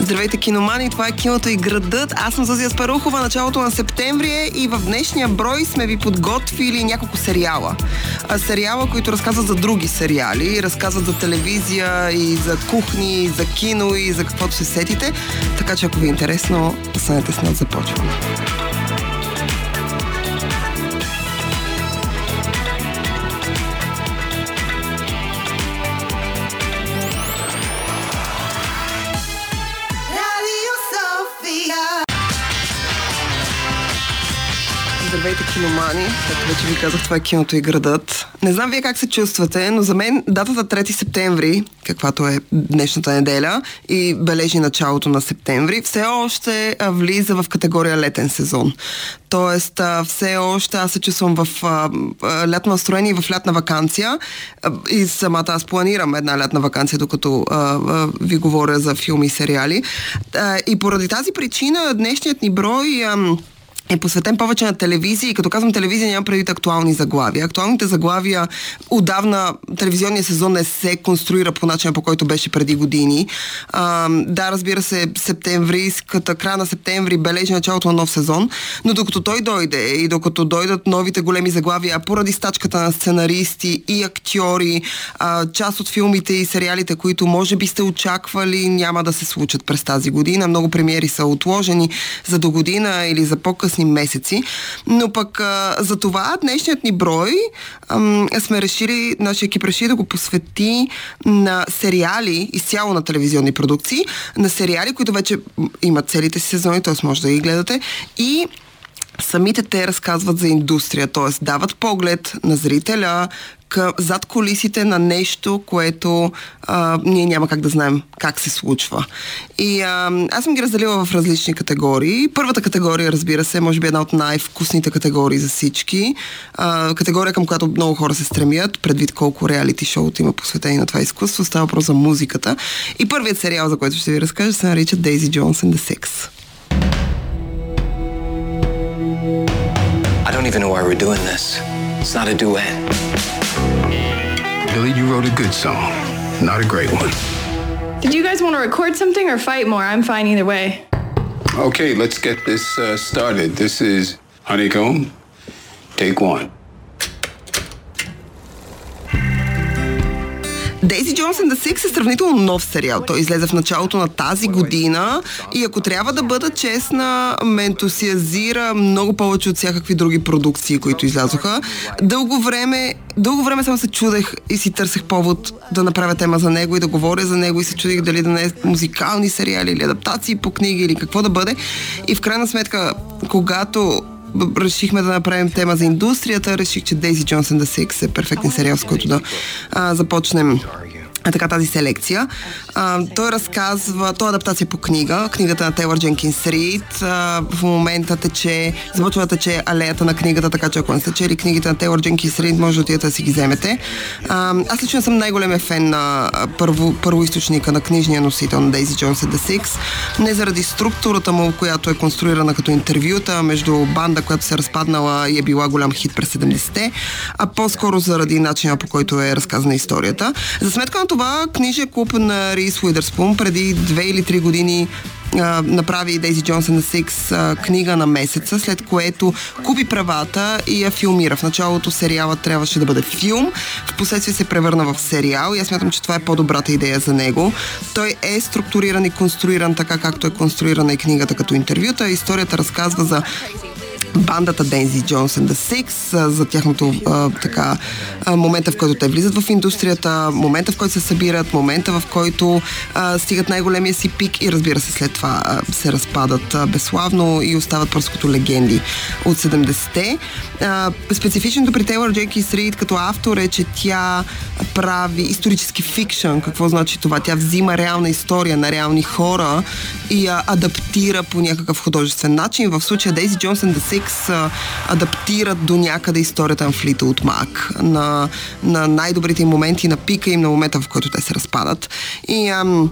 Здравейте, киномани! Това е киното и градът. Аз съм Зазия Спарухова. Началото на септември е и в днешния брой сме ви подготвили няколко сериала. А, сериала, които разказват за други сериали, разказват за телевизия и за кухни, и за кино и за каквото се сетите. Така че ако ви е интересно, останете с нас, започваме. Здравейте, киномани! Както вече ви казах, това е киното и градът. Не знам вие как се чувствате, но за мен датата 3 септември, каквато е днешната неделя и бележи началото на септември, все още влиза в категория летен сезон. Тоест, все още аз се чувствам в лятно настроение и в лятна вакансия. И самата аз планирам една лятна вакансия, докато ви говоря за филми и сериали. И поради тази причина днешният ни брой е посветен повече на телевизия и като казвам телевизия нямам предвид актуални заглавия. Актуалните заглавия отдавна телевизионния сезон не се конструира по начина по който беше преди години. А, да, разбира се, септември, като края на септември бележи началото на нов сезон, но докато той дойде и докато дойдат новите големи заглавия, поради стачката на сценаристи и актьори, а, част от филмите и сериалите, които може би сте очаквали, няма да се случат през тази година. Много премиери са отложени за до година или за по-късно късни месеци. Но пък за това днешният ни брой сме решили, нашия екип реши да го посвети на сериали, изцяло на телевизионни продукции, на сериали, които вече имат целите си сезони, т.е. може да ги гледате и самите те разказват за индустрия, т.е. дават поглед на зрителя към, зад колисите на нещо, което а, ние няма как да знаем как се случва. И а, аз съм ги разделила в различни категории. Първата категория, разбира се, може би една от най-вкусните категории за всички. А, категория, към която много хора се стремят, предвид колко реалити шоуто има посветени на това изкуство. Става въпрос за музиката. И първият сериал, за който ще ви разкажа, се нарича Daisy Jones and the Six. I don't even know why we're doing this. It's not a duet. Billy, you wrote a good song, not a great one. Did you guys want to record something or fight more? I'm fine either way. Okay, let's get this uh, started. This is Honeycomb. Take one. Дейзи Джонс and the е сравнително нов сериал. Той излезе в началото на тази година и ако трябва да бъда честна, ме ентусиазира много повече от всякакви други продукции, които излязоха. Дълго време, дълго време само се чудех и си търсех повод да направя тема за него и да говоря за него и се чудих дали да не е музикални сериали или адаптации по книги или какво да бъде. И в крайна сметка, когато решихме да направим тема за индустрията, реших, че Дейзи Джонсън да Six е перфектен сериал, с който да. а, започнем така тази селекция. А, той разказва, той е адаптация по книга, книгата на Тейлор Дженкинс Рид. В момента тече, започва да тече алеята на книгата, така че ако не сте чели книгите на Тейлор Дженкинс Рид, може да отидете да си ги вземете. А, аз лично съм най-големия фен на първо, първоисточника на книжния носител на Дейзи Джонс The Six. Не заради структурата му, която е конструирана като интервюта между банда, която се е разпаднала и е била голям хит през 70-те, а по-скоро заради начина по който е разказана историята. За сметка на това книжия клуб на Рис Уидърспун преди две или три години а, направи Дейзи Джонсън на Сикс книга на месеца, след което купи правата и я филмира. В началото сериала трябваше да бъде филм, в последствие се превърна в сериал и аз смятам, че това е по-добрата идея за него. Той е структуриран и конструиран така, както е конструирана и книгата като интервюта. Историята разказва за бандата Дензи Джонс and the Six, за тяхното така, момента, в който те влизат в индустрията, момента, в който се събират, момента, в който стигат най-големия си пик и разбира се, след това се разпадат безславно и остават просто като легенди от 70-те. А, специфичното при Тейлор Джеки Срид като автор е, че тя прави исторически фикшън. Какво значи това? Тя взима реална история на реални хора и я адаптира по някакъв художествен начин. В случая Дейзи Джонс the Six Netflix адаптират до някъде историята на Флита от Мак, на, на най-добрите им моменти, на пика им, на момента, в който те се разпадат. И ам,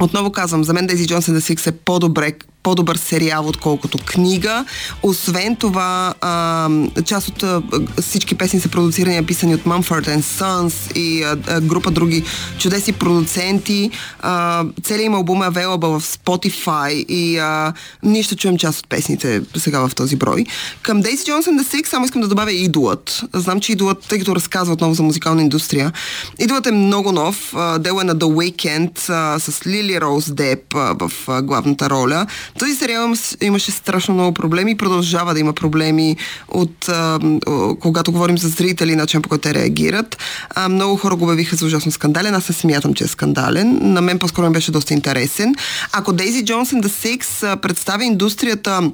отново казвам, за мен Дейзи Джонсън да Сикс е по-добре по-добър сериал, отколкото книга. Освен това, а, част от а, всички песни са продуцирани и писани от Mumford Sons и а, а, група други чудесни продуценти. А, целият им албум е available в Spotify и а, ние ще чуем част от песните сега в този брой. Към Daisy Jones and the Six само искам да добавя идолът. Знам, че идолът, тъй като разказва отново за музикална индустрия, идолът е много нов. Дело е на The Weeknd а, с Лили Роуз Деп в а, главната роля. Този сериал имаше страшно много проблеми продължава да има проблеми от когато говорим за зрители, начин по който те реагират. Много хора го обявиха за ужасно скандален. Аз не смятам, че е скандален. На мен по-скоро ми беше доста интересен. Ако Дейзи Джонсън The Six представя индустрията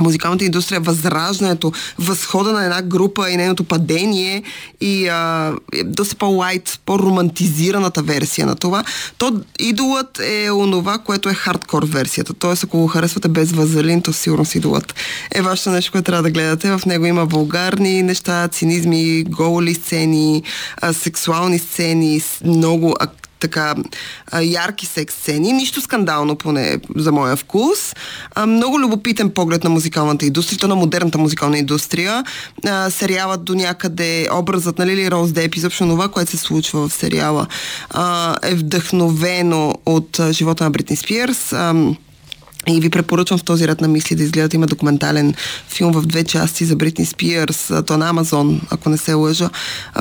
музикалната индустрия, възраждането, възхода на една група и нейното падение и а, доста по-лайт, по-романтизираната версия на това, то идолът е онова, което е хардкор версията. Тоест, ако го харесвате без вазелин, то сигурно си идолът е вашето нещо, което трябва да гледате. В него има вулгарни неща, цинизми, голи сцени, а, сексуални сцени, много така ярки секс сцени, нищо скандално поне за моя вкус. Много любопитен поглед на музикалната индустрия, на модерната музикална индустрия. Сериалът до някъде, образът на Лили Роуз Деп, изобщо това, което се случва в сериала, е вдъхновено от живота на Бритни Спирс. И ви препоръчвам в този ред на мисли да изгледате. Има документален филм в две части за Бритни Спиърс. То на Амазон, ако не се лъжа.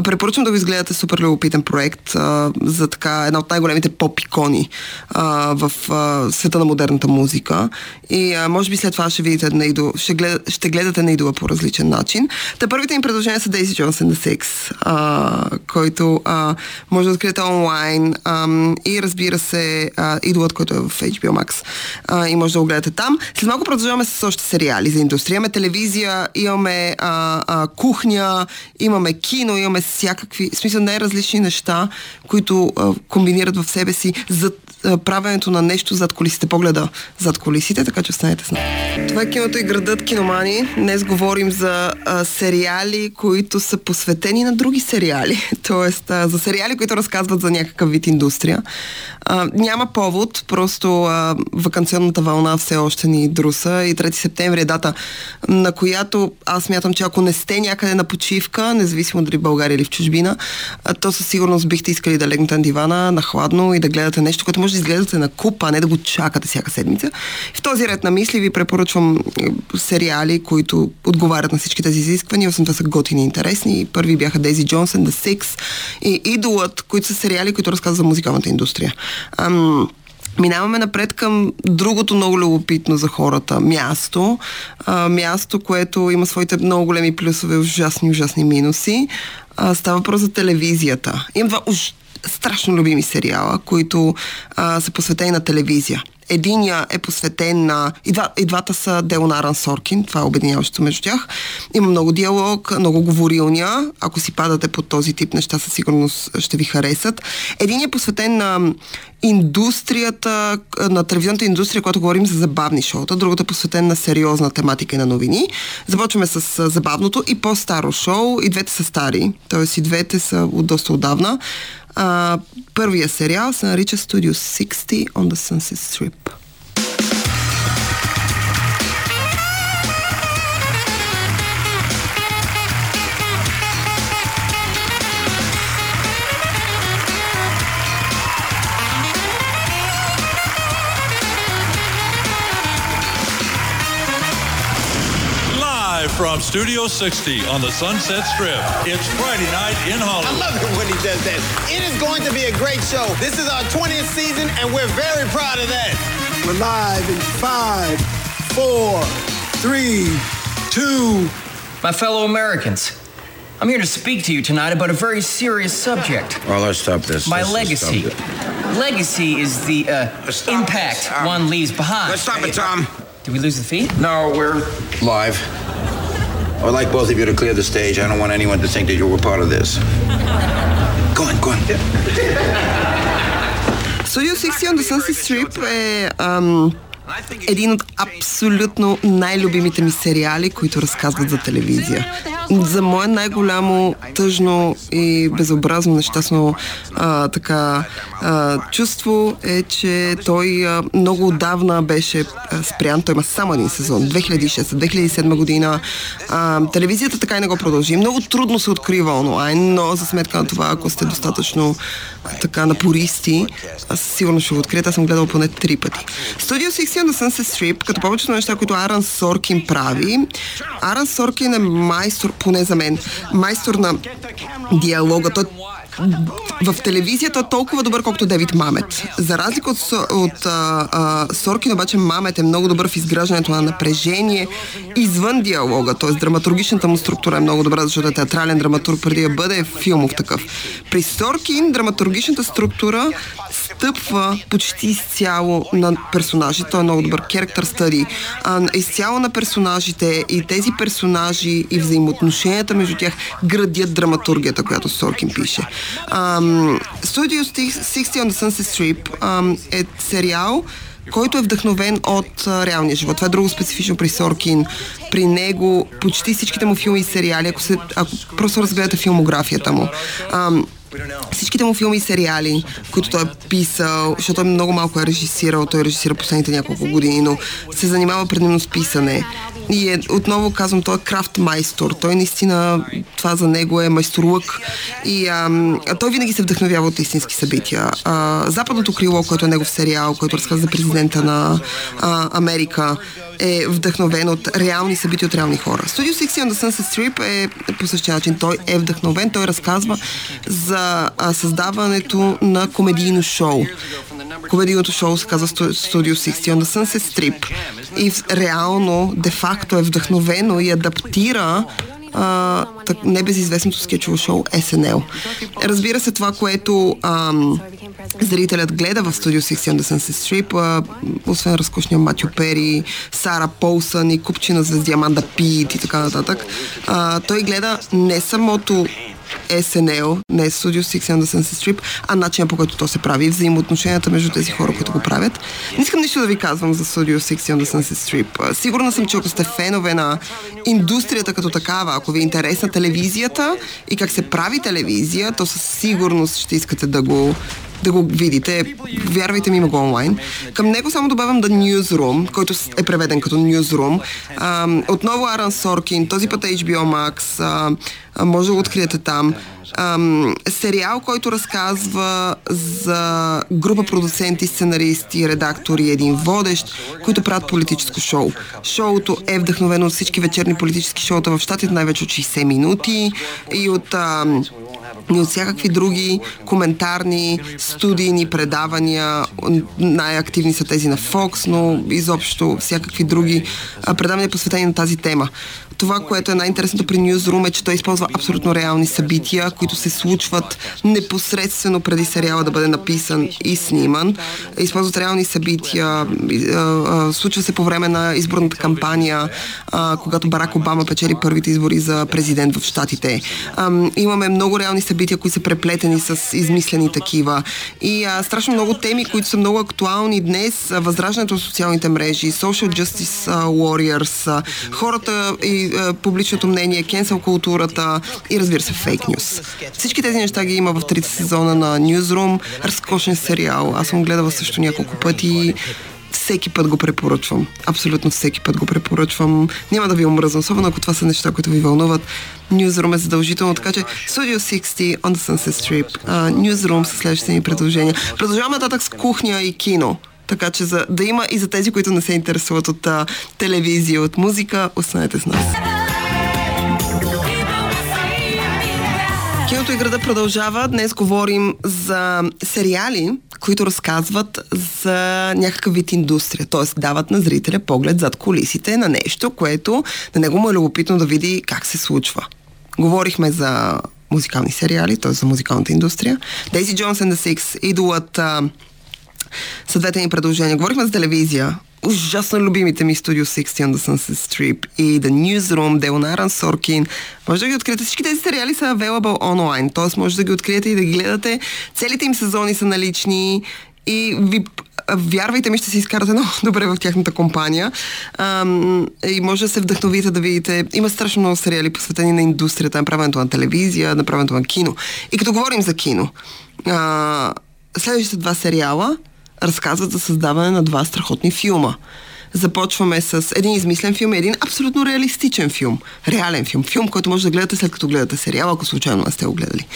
Препоръчвам да го изгледате. Супер любопитен проект а, за така една от най-големите поп-икони а, в а, света на модерната музика. И а, може би след това ще видите Нейдо, ще, глед, ще гледате Нейдова по различен начин. Та първите им предложения са Дейзи Джонсън The Six, а, който а, може да откриете онлайн а, и разбира се а, идолът, който е в HBO Max. А, и може може да го гледате там. След малко продължаваме с още сериали за индустрия. Имаме телевизия, имаме а, а, кухня, имаме кино, имаме всякакви, в смисъл най-различни неща, които а, комбинират в себе си за правенето на нещо зад колисите, погледа зад колисите, така че останете с нас. Това е киното и градът киномани. Днес говорим за а, сериали, които са посветени на други сериали. А, за сериали, които разказват за някакъв вид индустрия. А, няма повод, просто а, вакансионната вълна все още ни друса и 3 септември е дата, на която аз мятам, че ако не сте някъде на почивка, независимо дали в България или в чужбина, то със сигурност бихте искали да легнете на дивана, на хладно и да гледате нещо, което може да изгледате на купа, а не да го чакате всяка седмица. В този ред на мисли ви препоръчвам сериали, които отговарят на всички тези изисквания. Освен това са готини и интересни. Първи бяха Дейзи Джонсън, The Six и Идолът, които са сериали, които разказват за музикалната индустрия. Минаваме напред към другото много любопитно за хората място. А, място, което има своите много големи плюсове, ужасни, ужасни минуси. А, става въпрос за телевизията. Имам два уж страшно любими сериала, които а, са посветени на телевизия. Единия е посветен на... И, два, и двата са дело на Аран Соркин, това е обединяващо между тях. Има много диалог, много говорилня. Ако си падате под този тип неща, със сигурност ще ви харесат. Единият е посветен на индустрията, на телевизионната индустрия, когато говорим за забавни шоута. Другата е посветен на сериозна тематика и на новини. Започваме с забавното и по-старо шоу. И двете са стари, т.е. и двете са от доста отдавна. А, първия сериал се нарича Studio 60 on the Sunset Strip. From Studio 60 on the Sunset Strip. It's Friday night in Hollywood. I love it when he does that. It is going to be a great show. This is our 20th season, and we're very proud of that. We're live in five, four, three, two. My fellow Americans, I'm here to speak to you tonight about a very serious subject. Well, let's stop this. My Let's legacy. Legacy is the uh, impact this, Tom. one leaves behind. Let's stop it, Tom. Did we lose the feed? No, we're live. I would like both of you to clear the stage. I don't want anyone to think that you were part of this. go on, go on. Yeah. So you're 60 on the Sunset Strip. Uh, um, един от абсолютно най-любимите ми сериали, които разказват за телевизия. За мое най-голямо тъжно и безобразно нещастно а, така а, чувство е, че той а, много отдавна беше а, спрян. Той има само един сезон. 2006-2007 година. А, телевизията така и не го продължи. Много трудно се открива онлайн, но за сметка на това, ако сте достатъчно така напористи, аз сигурно ще го откриете. Аз съм гледал поне три пъти. Studio 60 на Sunset Strip, като повечето неща, които Аран Соркин прави, Аран Соркин е майстор, поне за мен, майстор на диалога. Той в телевизията толкова добър, колкото Девид Мамет. За разлика от, от а, а, Соркин, обаче Мамет е много добър в изграждането на напрежение извън диалога, т.е. драматургичната му структура е много добра, защото е театрален драматург преди да бъде филмов такъв. При Соркин драматургичната структура стъпва почти изцяло на персонажите. Той е много добър study. А, изцяло на персонажите и тези персонажи и взаимоотношенията между тях градят драматургията, която Соркин пише. Um, Studio 60 on the Sunset Strip um, е сериал, който е вдъхновен от а, реалния живот. Това е друго специфично при Соркин. При него почти всичките му филми и сериали, ако, се, ако просто разгледате филмографията му, ам, всичките му филми и сериали, които той е писал, защото той много малко е режисирал, той режисира последните няколко години, но се занимава предимно с писане. И е, отново казвам, той е крафт майстор. Той наистина, това за него е майсторлък. И ам, той винаги се вдъхновява от истински събития. А, Западното крило, което е негов сериал, който разказва за президента на а, Америка, е вдъхновен от реални събития от реални хора. Studio 60 on the Sunset Strip е по същия начин. Той е вдъхновен, той разказва за създаването на комедийно шоу. Комедийното шоу се казва Studio 60 on the Sunset Strip. И реално, де-факто е вдъхновено и адаптира а, так, небезизвестното скетчово шоу SNL. Разбира се, това, което ам, зрителят гледа в Studio 60 on the Sunset Strip, а, освен разкошния Матю Пери, Сара Полсън и купчина звезди Аманда Пит и така нататък, а, той гледа не самото SNL, не Studio 60 on the Sunset Strip, а начинът по който то се прави, взаимоотношенията между тези хора, които го правят. Не искам нищо да ви казвам за Studio 60 on the Sunset Strip. Сигурна съм, че ако сте фенове на индустрията като такава, ако ви е интересна телевизията и как се прави телевизия, то със сигурност ще искате да го да го видите. Вярвайте ми, има го онлайн. Към него само добавям The Newsroom, който е преведен като Newsroom. А, отново Аран Соркин, този път HBO Max. А, а, може да го откриете там. Ам, сериал, който разказва за група продуценти, сценаристи, редактори един водещ, които правят политическо шоу. Шоуто е вдъхновено от всички вечерни политически шоута в щатите, най-вече от 60 минути и от ам, и от всякакви други коментарни, студийни предавания. Най-активни са тези на Fox, но изобщо всякакви други предавания посветени на тази тема. Това, което е най-интересното при Newsroom е, че той използва абсолютно реални събития, които се случват непосредствено преди сериала да бъде написан и сниман. Използват реални събития. Случва се по време на изборната кампания, когато Барак Обама печели първите избори за президент в Штатите. Имаме много реални събития, които са преплетени с измислени такива. И а, страшно много теми, които са много актуални днес. Възраждането на социалните мрежи, social justice warriors, хората и е, публичното мнение, кенсел културата и разбира се фейк нюс. Всички тези неща ги има в трите сезона на Newsroom. Разкошен сериал. Аз съм гледала също няколко пъти всеки път го препоръчвам. Абсолютно всеки път го препоръчвам. Няма да ви омръзна, особено ако това са неща, които ви вълнуват. Newsroom е задължително, така че Studio 60 on the Sunset Strip. Uh, Newsroom са следващите ни предложения. Продължаваме нататък с кухня и кино. Така че за, да има и за тези, които не се интересуват от а, телевизия, от музика, останете с нас. Киното и града продължава. Днес говорим за сериали, които разказват за някакъв вид индустрия. Т.е. дават на зрителя поглед зад колисите на нещо, което на него му е любопитно да види как се случва. Говорихме за музикални сериали, т.е. за музикалната индустрия. Дейзи Джонс and the Six идолът са двете ни предложения. Говорихме за телевизия. Ужасно любимите ми Studio 60 on the Sunset Strip и The Newsroom, дело на Аран Соркин. Може да ги откриете. Всички тези сериали са available онлайн, т.е. може да ги откриете и да ги гледате. Целите им сезони са налични и ви вярвайте ми, ще се изкарате много добре в тяхната компания. А, и може да се вдъхновите да видите. Има страшно много сериали посветени на индустрията, на правенето на телевизия, на правенето на кино. И като говорим за кино, а, следващите два сериала разказват за създаване на два страхотни филма. Започваме с един измислен филм и един абсолютно реалистичен филм. Реален филм. Филм, който може да гледате след като гледате сериал, ако случайно не сте го гледали.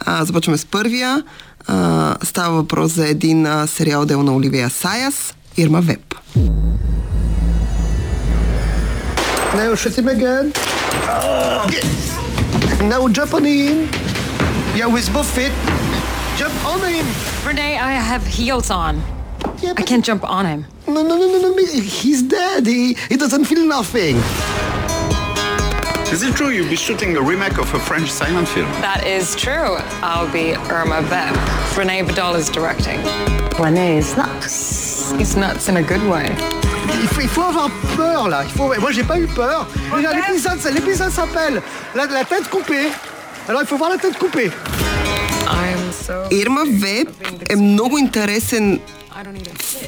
А, започваме с първия. А, става въпрос за един а, сериал дел на Оливия Саяс, Ирма Веб. Now shoot him again. Now jump on him. Yeah, with both feet. Jump on him. Renee, I have heels on. Yeah, I can't jump on him. no, no, no, no, no. He's dead. He, he doesn't feel nothing. Is it true you'll be shooting a remake of a French silent film? That is true. I'll be Irma Vep. Renee Vidal is directing. René is nuts. He's nuts in a good way. Il faut, il faut avoir peur là. Il faut... Moi, j'ai pas eu peur. L'épisode, l'épisode s'appelle la, la tête coupée. Alors, il faut voir la tête coupée. Ирма Веб е много интересен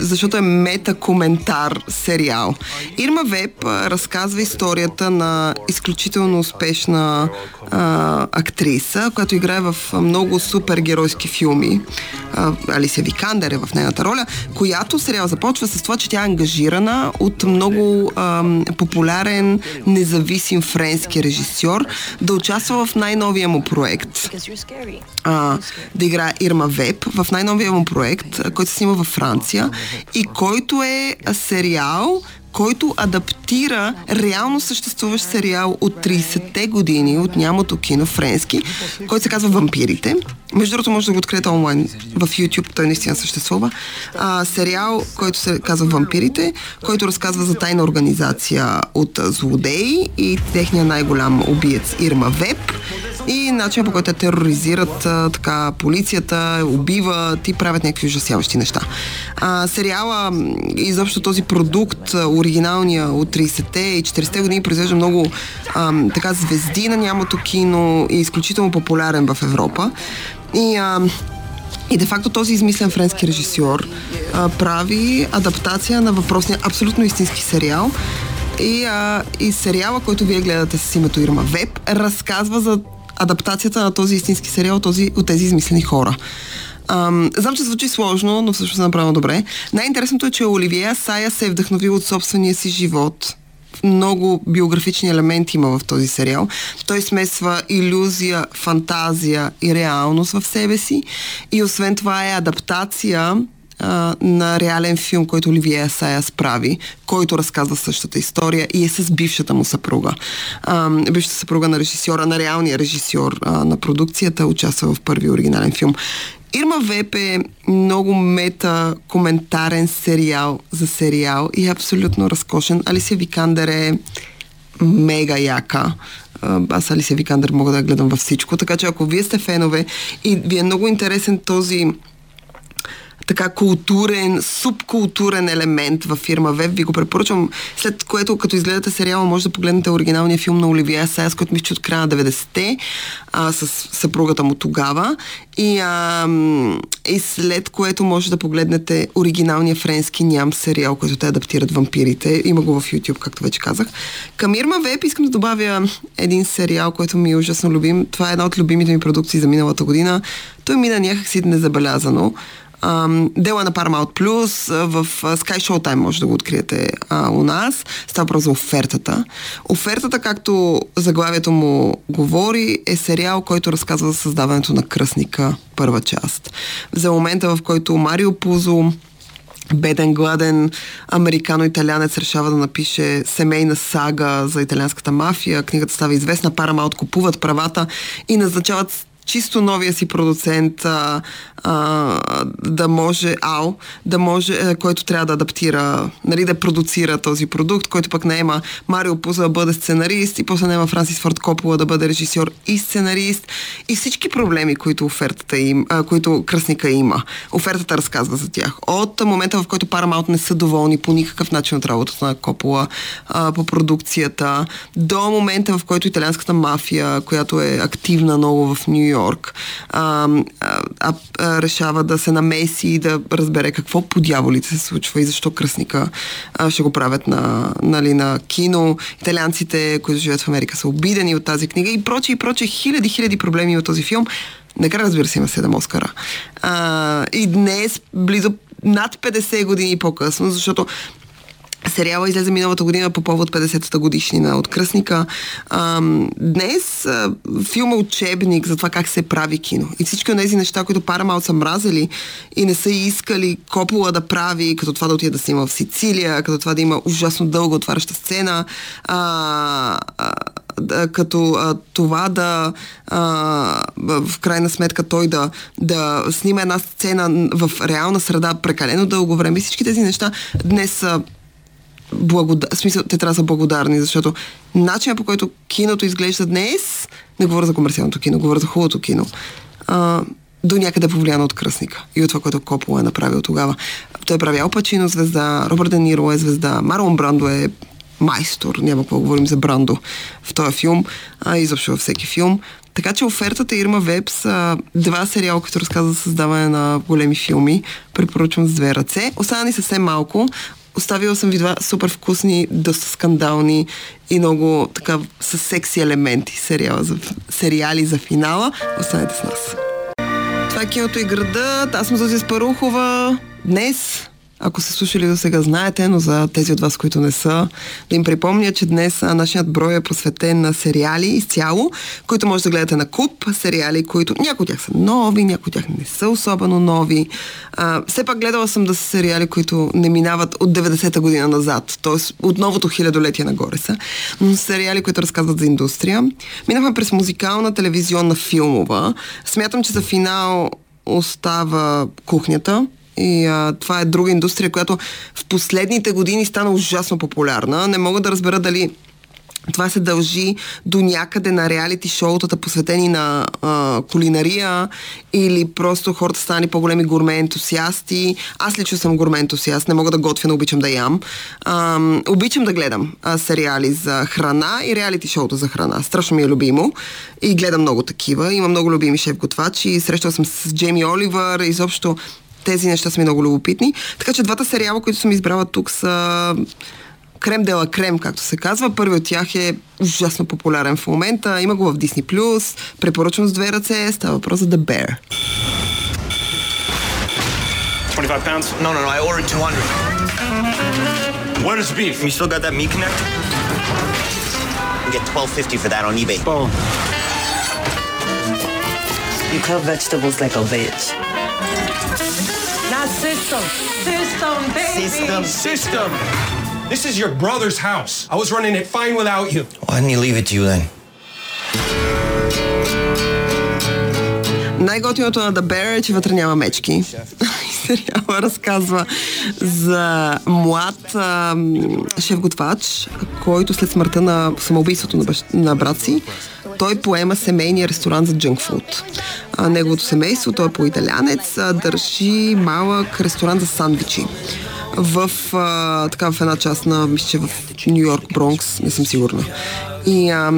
Защото е мета-коментар сериал. Ирма Веб разказва историята на изключително успешна а, актриса, която играе в много супергеройски филми. А, Алисия Викандер е в нейната роля, която сериал започва с това, че тя е ангажирана от много а, популярен, независим френски режисьор да участва в най-новия му проект а, да играе Ирма Веб в най-новия му проект, който се снима във Франция и който е сериал, който адаптира реално съществуващ сериал от 30-те години от нямото кино френски, който се казва Вампирите. Между другото, може да го откриете онлайн в YouTube, той наистина съществува. А, сериал, който се казва Вампирите, който разказва за тайна организация от злодеи и техния най-голям убиец Ирма Веб и начинът по който те тероризират а, така полицията, убиват и правят някакви ужасяващи неща. А, сериала, изобщо този продукт, оригиналния от 30-те и 40-те години, произвежда много а, така звезди на нямото кино и изключително популярен в Европа. И а, и де-факто този измислен френски режисьор а, прави адаптация на въпросния абсолютно истински сериал. И, а, и сериала, който вие гледате с името Ирма Веб, разказва за адаптацията на този истински сериал този, от тези измислени хора. Ам, знам, че звучи сложно, но всъщност е направено добре. Най-интересното е, че Оливия Сая се е вдъхновил от собствения си живот. Много биографични елементи има в този сериал. Той смесва иллюзия, фантазия и реалност в себе си. И освен това е адаптация на реален филм, който Оливия Сая прави, който разказва същата история и е с бившата му съпруга. Бившата съпруга на режисьора, на реалния режисьор на продукцията, участва в първи оригинален филм. Ирма Веп е много мета коментарен сериал за сериал и е абсолютно разкошен. Алисия Викандер е мега яка. Аз Алисия Викандер мога да гледам във всичко, така че ако вие сте фенове и ви е много интересен този така културен, субкултурен елемент във фирма Веб. Ви го препоръчвам. След което, като изгледате сериала, може да погледнете оригиналния филм на Оливия Сайас, който мисля, че от края на 90-те, а, с съпругата му тогава. И, а, и след което може да погледнете оригиналния френски ням сериал, който те адаптират вампирите. Има го в YouTube, както вече казах. Към Ирма Веб искам да добавя един сериал, който ми е ужасно любим. Това е една от любимите ми продукции за миналата година. Той мина някакси незабелязано. Дела на Paramount Plus в Sky Showtime може да го откриете а, у нас. Става въпрос за офертата. Офертата, както заглавието му говори, е сериал, който разказва за създаването на кръстника, първа част. За момента, в който Марио Пузо беден, гладен американо-италянец решава да напише семейна сага за италианската мафия. Книгата става известна, Paramount купуват правата и назначават чисто новия си продуцент а, а, да може, Ал, да може, а, който трябва да адаптира, нали, да продуцира този продукт, който пък наема Марио Пуза да бъде сценарист и после наема Франсис Форд Копола да бъде режисьор и сценарист и всички проблеми, които офертата им, а, които кръсника има. Офертата разказва за тях. От момента, в който Paramount не са доволни по никакъв начин от работата на Копола а, по продукцията, до момента, в който италианската мафия, която е активна много в Нью Йорк, а, а, а, решава да се намеси и да разбере какво по дяволите се случва и защо кръстника а, ще го правят на, нали, на кино. Италианците, които живеят в Америка, са обидени от тази книга и прочие, и прочие. Хиляди, хиляди проблеми от този филм. Накрая, разбира се, има 7 Оскара. А, и днес, близо над 50 години по-късно, защото Сериала излезе миналата година по повод 50-та годишнина от Кръсника. Днес филма учебник за това как се прави кино. И всички от тези неща, които Paramount са мразили и не са искали Копола да прави, като това да отиде да снима в Сицилия, като това да има ужасно дълго отваряща сцена, а, а, да, като а, това да а, в крайна сметка той да, да снима една сцена в реална среда прекалено дълго време. Всички тези неща днес са благодар... смисъл, те трябва да са благодарни, защото начинът по който киното изглежда днес, не говоря за комерциалното кино, говоря за хубавото кино, а, до някъде повлияно от Кръсника и от това, което Копола е направил тогава. Той е правил Пачино звезда, Робърт Дениро е звезда, Марлон Брандо е майстор, няма какво говорим за Брандо в този филм, а изобщо във всеки филм. Така че офертата Ирма Веб са два сериала, които разказват за създаване на големи филми. Препоръчвам с две ръце. Остана ни съвсем малко. Оставила съм ви два супер вкусни, доста скандални и много така с секси елементи сериала за, сериали за финала. Останете с нас. Това е киното и града. Аз съм Зози Спарухова. Днес ако се слушали до сега, знаете, но за тези от вас, които не са, да им припомня, че днес нашият брой е посветен на сериали изцяло, които може да гледате на куп, сериали, които някои от тях са нови, някои от тях не са особено нови. А, все пак гледала съм да са сериали, които не минават от 90-та година назад, т.е. от новото хилядолетие нагоре са, но сериали, които разказват за индустрия. Минахме през музикална, телевизионна, филмова. Смятам, че за финал остава кухнята, и а, това е друга индустрия, която в последните години стана ужасно популярна. Не мога да разбера дали това се дължи до някъде на реалити шоутата, посветени на а, кулинария или просто хората стани по-големи гурме ентусиасти. Аз лично съм гурме ентусиаст, не мога да готвя, но обичам да ям. А, обичам да гледам а, сериали за храна и реалити шоута за храна. Страшно ми е любимо и гледам много такива. Има много любими шеф-готвачи. Срещал съм с Джейми Оливър, изобщо тези неща са ми много любопитни. Така че двата сериала, които съм избрала тук са Крем дела крем, както се казва. Първи от тях е ужасно популярен в момента. Има го в Disney+. Препоръчвам с две ръце. Става въпрос за The Bear. 25 pounds? No, no, no. I ordered 200. Where is beef? You still got that meat connect? You get 12.50 for that on eBay. Boom. You cut vegetables like a bitch. System. System, baby. System. System. This is your brother's house. I was running it fine without you. Why didn't he leave it to you then? Най-готиното на The Bear е, че вътре няма мечки. Сериала разказва за млад шеф-готвач, който след смъртта на самоубийството на, бащ, на брат си, той поема семейния ресторант за джънкфуд. Неговото семейство, той е по-италянец, държи малък ресторант за сандвичи в, а, така, в една част на, мисля, в Нью Йорк, Бронкс, не съм сигурна. И а,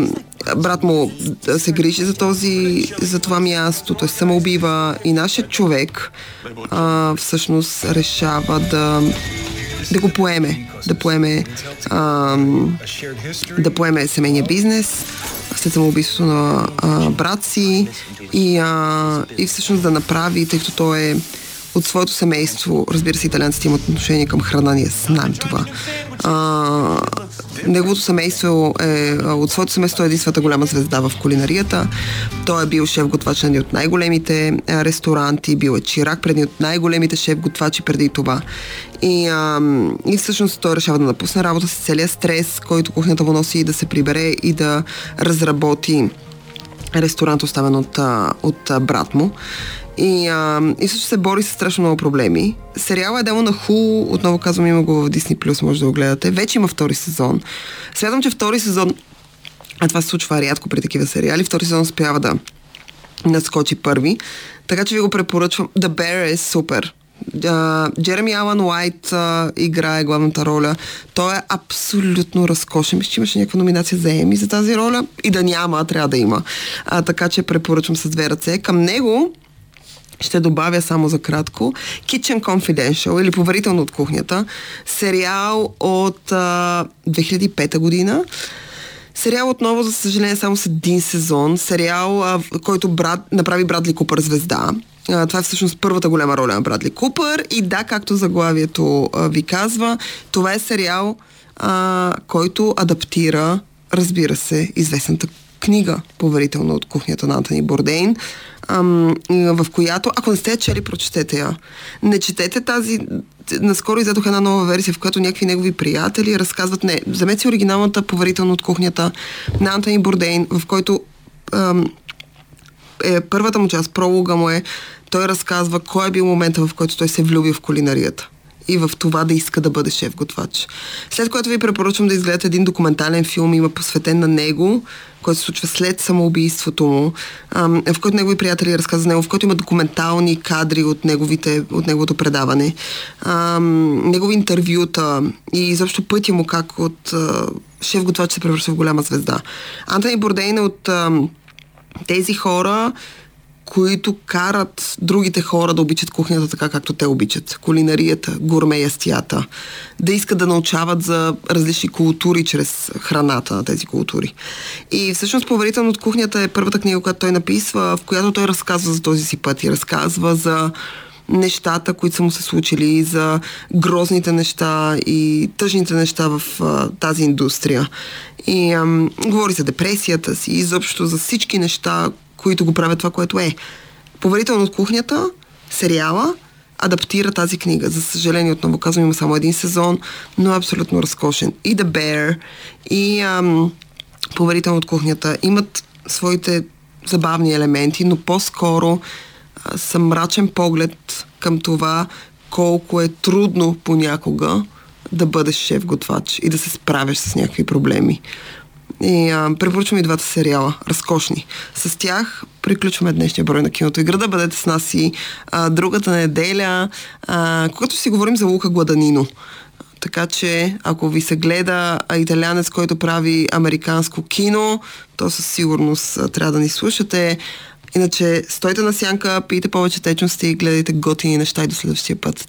брат му се грижи за, този, за това място, той се самоубива и нашият човек а, всъщност решава да, да го поеме, да поеме, а, да поеме семейния бизнес след самоубийството на а, брат си и, а, и всъщност да направи, тъй като той е от своето семейство, разбира се, италианците имат отношение към храна, ние знаем това. А, неговото семейство е, от своето семейство е единствената голяма звезда в кулинарията. Той е бил шеф-готвач на един от най-големите ресторанти, бил е чирак преди от най-големите шеф-готвачи преди това. И, а, и всъщност той решава да напусне работа с целият стрес, който кухнята му носи и да се прибере и да разработи ресторант, оставен от, от брат му. И, а, и също се бори с страшно много проблеми. Сериала е демо на Ху, отново казвам, има го в Disney+, може да го гледате. Вече има втори сезон. Смятам, че втори сезон, а това се случва рядко при такива сериали, втори сезон успява да надскочи първи. Така че ви го препоръчвам. The Bear е супер. Джереми Алан Уайт играе главната роля. Той е абсолютно разкошен. Мисля, че имаше някаква номинация за Еми за тази роля. И да няма, трябва да има. А, така че препоръчвам с две ръце. Към него ще добавя само за кратко Kitchen Confidential или Поверително от кухнята. Сериал от а, 2005 година. Сериал отново, за съжаление, само с един сезон. Сериал, а, който брат, направи Брадли Купър звезда. А, това е всъщност първата голяма роля на Брадли Купър. И да, както заглавието а, ви казва, това е сериал, а, който адаптира, разбира се, известната книга, поверително от кухнята на Антони Бордейн, ам, в която, ако не сте чели, прочетете я. Не четете тази... Наскоро изядох една нова версия, в която някакви негови приятели разказват... Не, вземете си оригиналната поверително от кухнята на Антони Бордейн, в който ам, е първата му част, пролога му е, той разказва кой е бил момента, в който той се е влюбил в кулинарията и в това да иска да бъде шеф-готвач. След което ви препоръчвам да изгледате един документален филм, има посветен на него, който се случва след самоубийството му, в който негови приятели разказват него, в който има документални кадри от, неговите, от неговото предаване, негови интервюта и изобщо пътя му как от шеф-готвач се превръща в голяма звезда. Антони Бордейн е от тези хора, които карат другите хора да обичат кухнята така, както те обичат. Кулинарията, гурме ястията. Да искат да научават за различни култури чрез храната на тези култури. И всъщност Поверително от кухнята е първата книга, която той написва, в която той разказва за този си път и разказва за нещата, които са му се случили, за грозните неща и тъжните неща в а, тази индустрия. И ам, говори за депресията си, изобщо за всички неща, които го правят това, което е. Поверително от кухнята, сериала, адаптира тази книга. За съжаление, отново казвам, има само един сезон, но е абсолютно разкошен. И The Bear, и ам, Поверително от кухнята имат своите забавни елементи, но по-скоро са мрачен поглед към това колко е трудно понякога да бъдеш шеф-готвач и да се справяш с някакви проблеми. И а, препоръчвам и двата сериала. Разкошни. С тях приключваме днешния брой на киното и града. Бъдете с нас и а, другата неделя, а, когато си говорим за Лука Гладанино. Така че, ако ви се гледа италянец, който прави американско кино, то със сигурност а, трябва да ни слушате. Иначе, стойте на сянка, пийте повече течности гледайте готини неща и до следващия път.